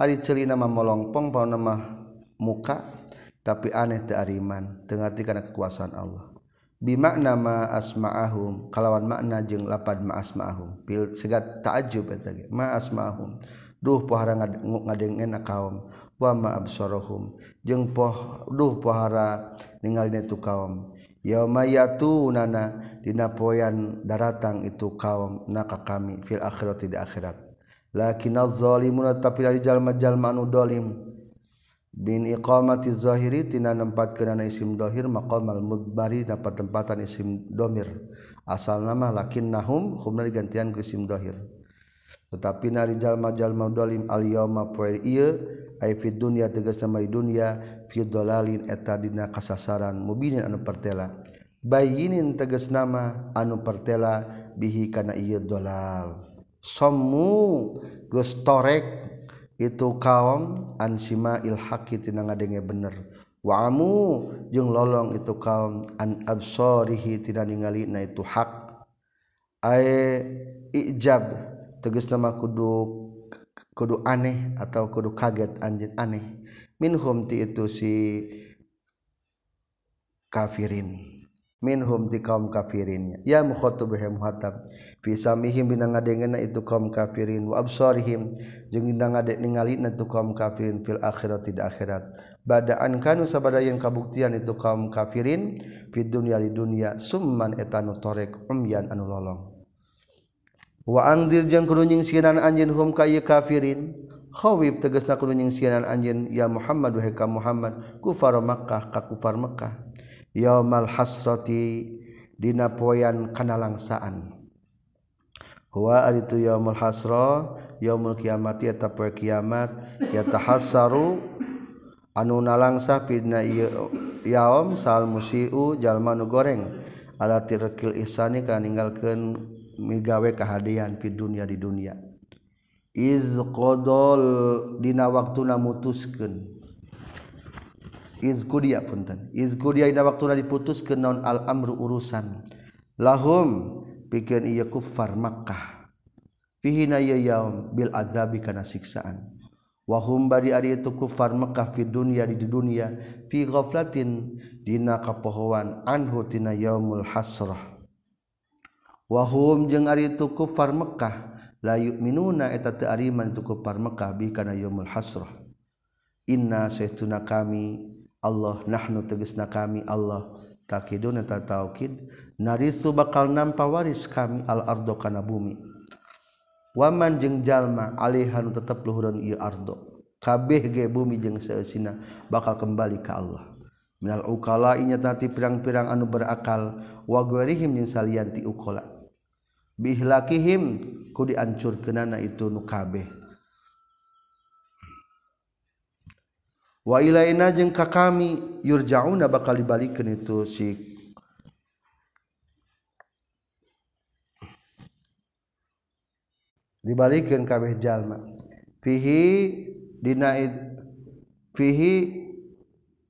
Ari ceulina mah molongpong paona mah muka tapi aneh teariman tengerti karena kekuasaan Allah. Bimak nama asma'ahum kalawan makna jeng lapad ma asma'ahum. Pil segat ta'ajub eta ge ma asma'ahum. Duh pohara ngadengen kaum wa ma absarahum. Jeung poh duh pohara ningali tu kaum. Yauma yatunana dina poean daratang itu kaum naka kami fil akhirati di akhirat. Lakinnaz zalimuna tapi dari jalma-jalma anu dolim. bin iqamati zahiri tina nempat kenana isim dohir maqamal mudbari dapat tempatan isim domir. Asal nama lakin nahum humna digantian ku isim dohir. Tetapi nari jalma jalma dolim al yawma poe ieu ay fi dunya tegas nama di dunya fi dolalin eta dina kasasaran mubinin anu pertela. Bayinin tegas nama anu pertela bihi kana ieu dolal. Sommu geus torek itu kaum ansima ilhaqi tina ngadenge bener. Wa amu jeung lolong itu kaum an absarihi tina ningali na itu hak. Ay ijab tegas nama kudu kudu aneh atau kudu kaget anjing aneh. Minhum ti itu si kafirin. Minhum ti kaum kafirinnya. Ya mukhatab he muhatab fisamihim dina ngadengena itu kaum kafirin wa absarihim jeung dina ngadek ningalina itu kaum kafirin fil akhirat di akhirat. Badaan kanu sabadayan kabuktian itu kaum kafirin fid dunya di dunya summan etanu torek umyan anu lolong. Wa angdir jeung kudu nyingsiran anjeun hum ka kafirin khawib tegasna kudu nyingsiran anjeun ya Muhammad wahai ka Muhammad kufar Makkah ka kufar Makkah. Yaumal hasrati dina poean kana langsaan Wa itu yaumul hasra yaumul kiamati ya poe kiamat. Ya tahassaru anu nalangsa pidna yaum sal musiu jalma nu goreng. Ala tirkil ihsani kana ninggalkeun migawe kahadian di dunia di dunia. Iz qadol dina waktuna mutuskeun iz kudia punten. Iz kudia dina waktuna diputuskeun naon al amru urusan. Lahum pikir ia kufar Makkah. Fihina yaum bil azabi kana siksaan. Wa hum bari ari itu kufar Makkah fi dunya di dunia fi ghaflatin dina kapohoan anhu tina yaumul hasrah. Wa hum jeung ari itu kufar Makkah la yu'minuna eta teu ariman itu kufar Makkah bi kana yaumul hasrah. Inna saytuna kami Allah nahnu tegesna kami Allah takidun eta taukid narisu bakal nampa waris kami al ardo kana bumi. Waman jeung jalma alihan tetep luhureun ieu ardo. Kabeh ge bumi jeung seusina bakal kembali ka Allah. Minal ukala inya tati pirang-pirang anu berakal wa ghairihim jeung salianti ukala bihlakihim ku diancurkeunana itu nu kabeh. wailaina jeung ka kami yurjauna bakal dibalikeun itu si dibalikeun kabeh jalma. Fihi dina fihi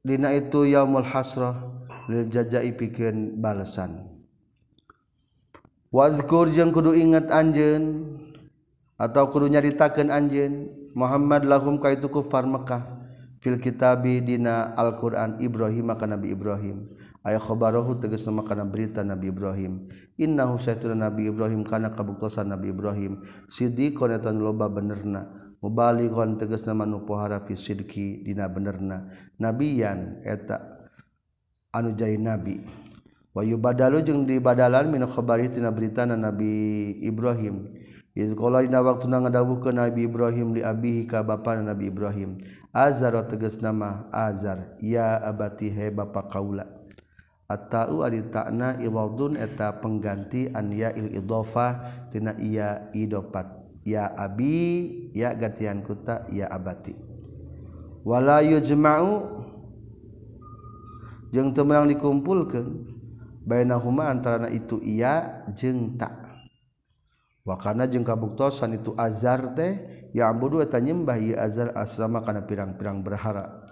dina itu yaumul hasrah lil jazai pikeun balasan. Wazkur jeung kudu ingat anjeun atau kudu nyaritakeun anjeun Muhammad lahum ka itu kufar Mekah. fil kitabi dina Alquran Ibrahim maka Nabi Ibrahim. Aya khobarohu tegas nama kana berita Nabi Ibrahim. Innahu saytuna Nabi Ibrahim kana kabuktosan Nabi Ibrahim. Sidiqon eta loba benerna. Mubalighon tegas nama nu pohara fi sidqi dina benerna. Nabiyan eta anu jadi nabi. Wa yubadalu jeung dibadalan min khabari tina berita Nabi Ibrahim. Izqala dina waktu na ngadawuhkeun Nabi Ibrahim li abihi ka bapa Nabi Ibrahim. Azar teges nama Azar ya abati he Bapak kaula atau ari takna iwadun eta pengganti an ya il idofa tina iya idopat. Ya abi ya gantian kuta ya abati. Wala yujma'u jeung teu meunang dikumpulkeun bainahuma antara itu iya jeung tak wa kana jeung kabuktosan itu azar teh ya ambudu eta nyembah ieu azar asrama kana pirang-pirang berhala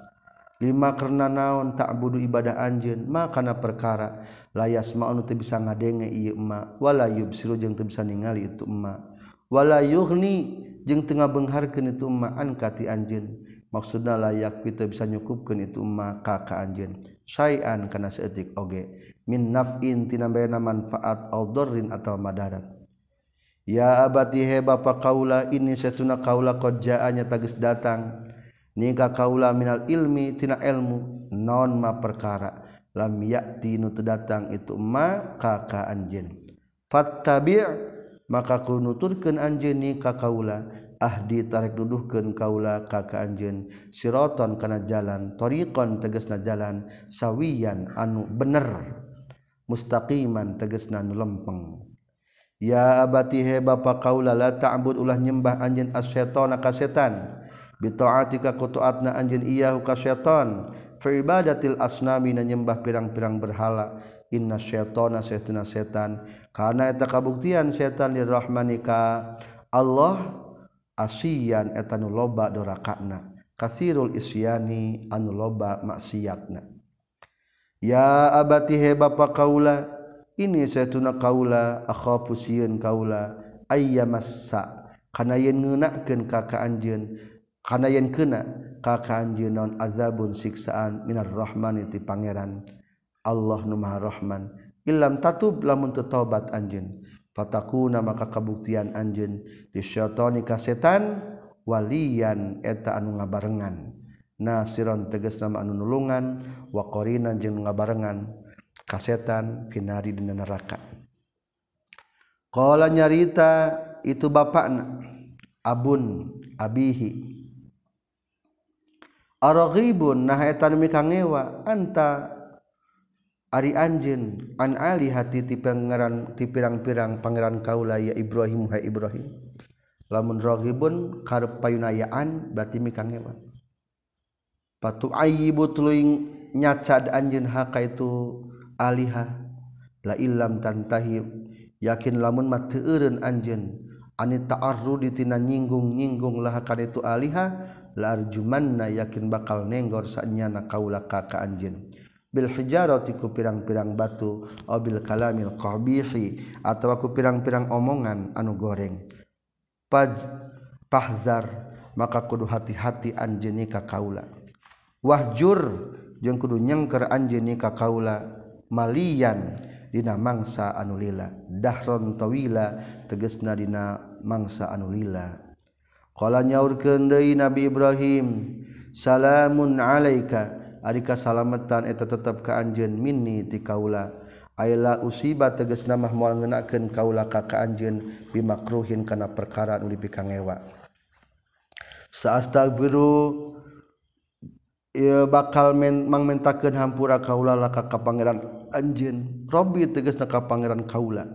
lima karena naon tak budu ibadah anjeun ma kana perkara. Layas ma anu teu bisa ngadenge ieu ma. Wala yubsiru jeung teu bisa ningali itu ma. Wala yughni jeung teu ngabeungharkeun itu ma an kati anjeun. Maksudna layak kita bisa nyukupkeun itu ma ka ka anjeun. Syai'an kana saeutik oge. Min naf'in tina manfaat au darrin atawa madarat. ya abati he bapa kaula ini setuna kaula kojaannya tagis datang. Nikah kaula minal ilmi tina ilmu non ma perkara. Lam yakti nu datang itu ma kaka anjen fattabi maka ku nuturkeun anjeun ni ka kaula. Ahdi tarik duduhkeun kaula ka ka anjeun. Siraton kana jalan tariqon tegasna jalan sawiyan anu bener. Mustaqiman tegasna nu lempeng. ya abati abatihe bapa kaulala ta'bud ulah nyembah anjeun asyaitana ka setan. Bi taatika ku taatna anjeun iyahu ka setan. Fa ibadatil asnami na nyembah pirang-pirang berhala. Inna syaitana saytuna setan. Karena eta kabuktian setan lirahmanika Allah asiyan eta nu loba dorakana. Kathirul isyani anu loba maksiatna. Ya abati he bapa kaula ini saya tuna kaula akhafu sieun kaula ayyamassa kana yen ngeunakeun ka ka anjeun kana yen keuna ka ka anjeun naon azabun siksaan minar rahmani ti pangeran. Allah nu maha rahman. Illam tatub lamun teu taubat anjeun. Fatakuna maka kabuktian anjeun. Di syaitani ka setan walian eta anu ngabarengan. Nasiron tegas nama anu nulungan wa qorinan jeung ngabarengan. kasetan finari dina neraka. Qala nyarita itu bapakna abun abihi. Araghibun nah eta nu kangewa anta ari anjeun an ali hati ti pangeran ti pirang-pirang pangeran kaula ya ibrahim ha ibrahim. Lamun raghibun karep payunayaan berarti mikangewa. Patu ayyibu tuluy nyacad anjeun ha ka itu aliha la ilam tantahi yakin lamun mah teu eureun anjeun. Ani ta'arru ditina nyinggung-nyinggung lah kana itu aliha la arjumanna yakin bakal nenggor sanyana kaula ka ka anjeun. Bil hijarati ku pirang-pirang batu aw bil kalamil qabihi atawa ku pirang-pirang omongan anu goreng. Paj pahzar maka kudu hati-hati anjeun ka kaula. Wahjur jeung kudu nyengker anjeun ka kaula. malian dina mangsa anulila dahron tawila tegesna dina mangsa anulila qala nyaurkeun deui nabi ibrahim salamun alaika. Ari kasalametan eta tetep ka anjeun minni ti kaula. Ayla usiba tegesna mah moal ngeunakeun kaula ka ka anjeun bimakruhin kana perkara nu dipikangewa. Saastaghfiru bakal men mangmentakeun hampura kaula laka ka pangeran anjeun. Robbi tegasna ka pangeran kaula.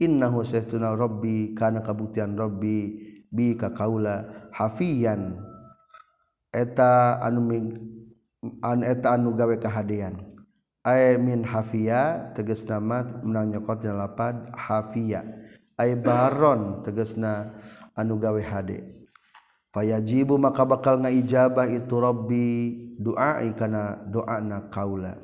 Innahu sayyiduna Robbi kana kabutian Robbi bi ka kaula hafiyan. Eta anu an eta anu gawe kahadean ay min hafiya tegasna mat menang nyokot dina lapad hafiya ay baron tegasna anu gawe hade. fayajibu maka bakal ngaijabah itu Robbi doai karena doana kaula.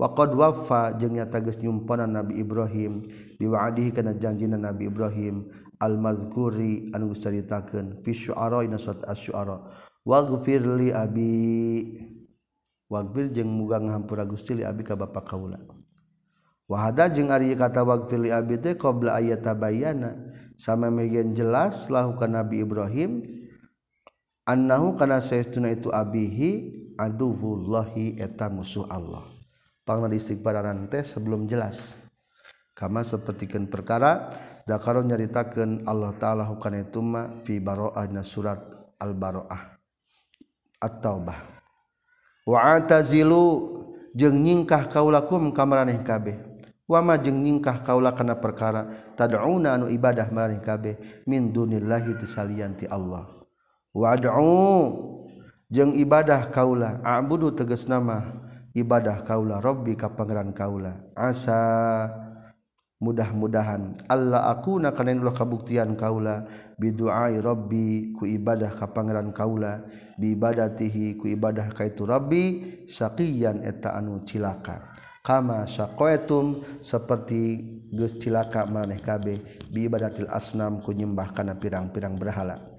Waqad wafa jeung nyata geus nyumpanan Nabi Ibrahim biwa'dihi kana janjina Nabi Ibrahim al-mazkuri anu geus caritakeun fi syu'ara ina surat asy-syu'ara waghfir li abi waghfir jeung muga ngahampura Gusti li abi ka bapa kaula. Wa hada jeung ari kata waghfir li abi teh qabla ayatabayana sama megian jelas lahu ka Nabi Ibrahim annahu kana saestuna itu abihi aduhullahi eta musuh Allah. Pangna istighfaranan teh sebelum jelas. Kama sapertikeun perkara dakaron nyaritakeun Allah taala hukana itu ma fi baroah surat al baroah at-taubah. Wa atazilu jeung nyingkah kaulakum ka kabeh. Wama jeng nyingkah kaula kana perkara tad'una anu ibadah maraneh kabeh min dunillahi tisalianti Allah. wad'u. Jeung ibadah kaula. A'budu tegas nama ibadah kaula. Rabbi ka pangeran kaula. Asa. Mudah-mudahan. Allah aku na kana ulah kabuktian kaula. Biduai rabbi ku ibadah ka pangeran kaula. Bi ibadatihi ku ibadah ka itu rabbi. Saqiyan eta anu cilaka. Kama syaqaitum seperti geus cilaka maneh kabeh. Bi ibadatil asnam ku nyembah kana pirang-pirang berhala.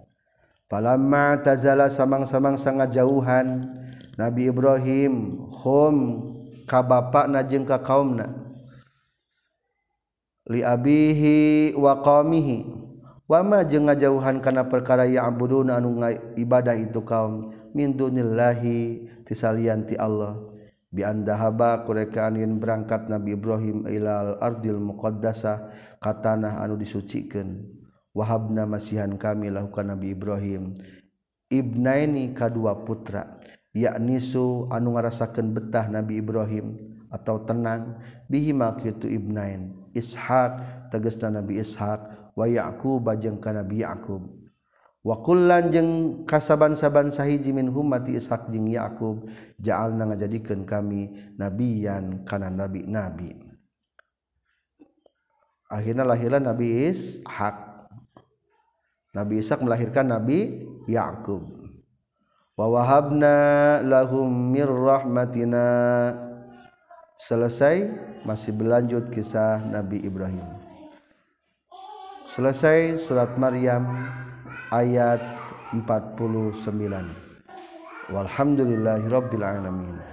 falamma tazala samang-samang sangat jauhan Nabi Ibrahim hum ka bapakna jeung ka kaumna. Li abihi wa qaumihi. Wama jeung ngajauhan kana perkara ya abuduna anu ibadah itu kaum. Min dunillahi tisalian ti Allah. Bi andahaba kureka anin berangkat Nabi Ibrahim ilal ardil muqaddasah ka tanah anu disucikeun Wahabna masihan kami lakukan Nabi Ibrahim. Ibnaini kadua putra yaknisu anu ngarasakeun betah Nabi Ibrahim atau tenang bihima kitu ibnain. Ishaq tegasna Nabi Ishaq wa Yaqub jeung ka Nabi Yaqub. Wa kullan jeung kasaban-saban sahiji min humati Ishaq jeung Yaqub ja'alna ngajadikeun kami nabiyan kana nabi-nabi. Akhirna lahirlah Nabi Ishaq Nabi Ishak melahirkan Nabi Yaqub. Wa wahabna lahum mir rahmatina. Selesai masih berlanjut kisah Nabi Ibrahim. Selesai surat Maryam ayat 49 walhamdulillahirabbil alamin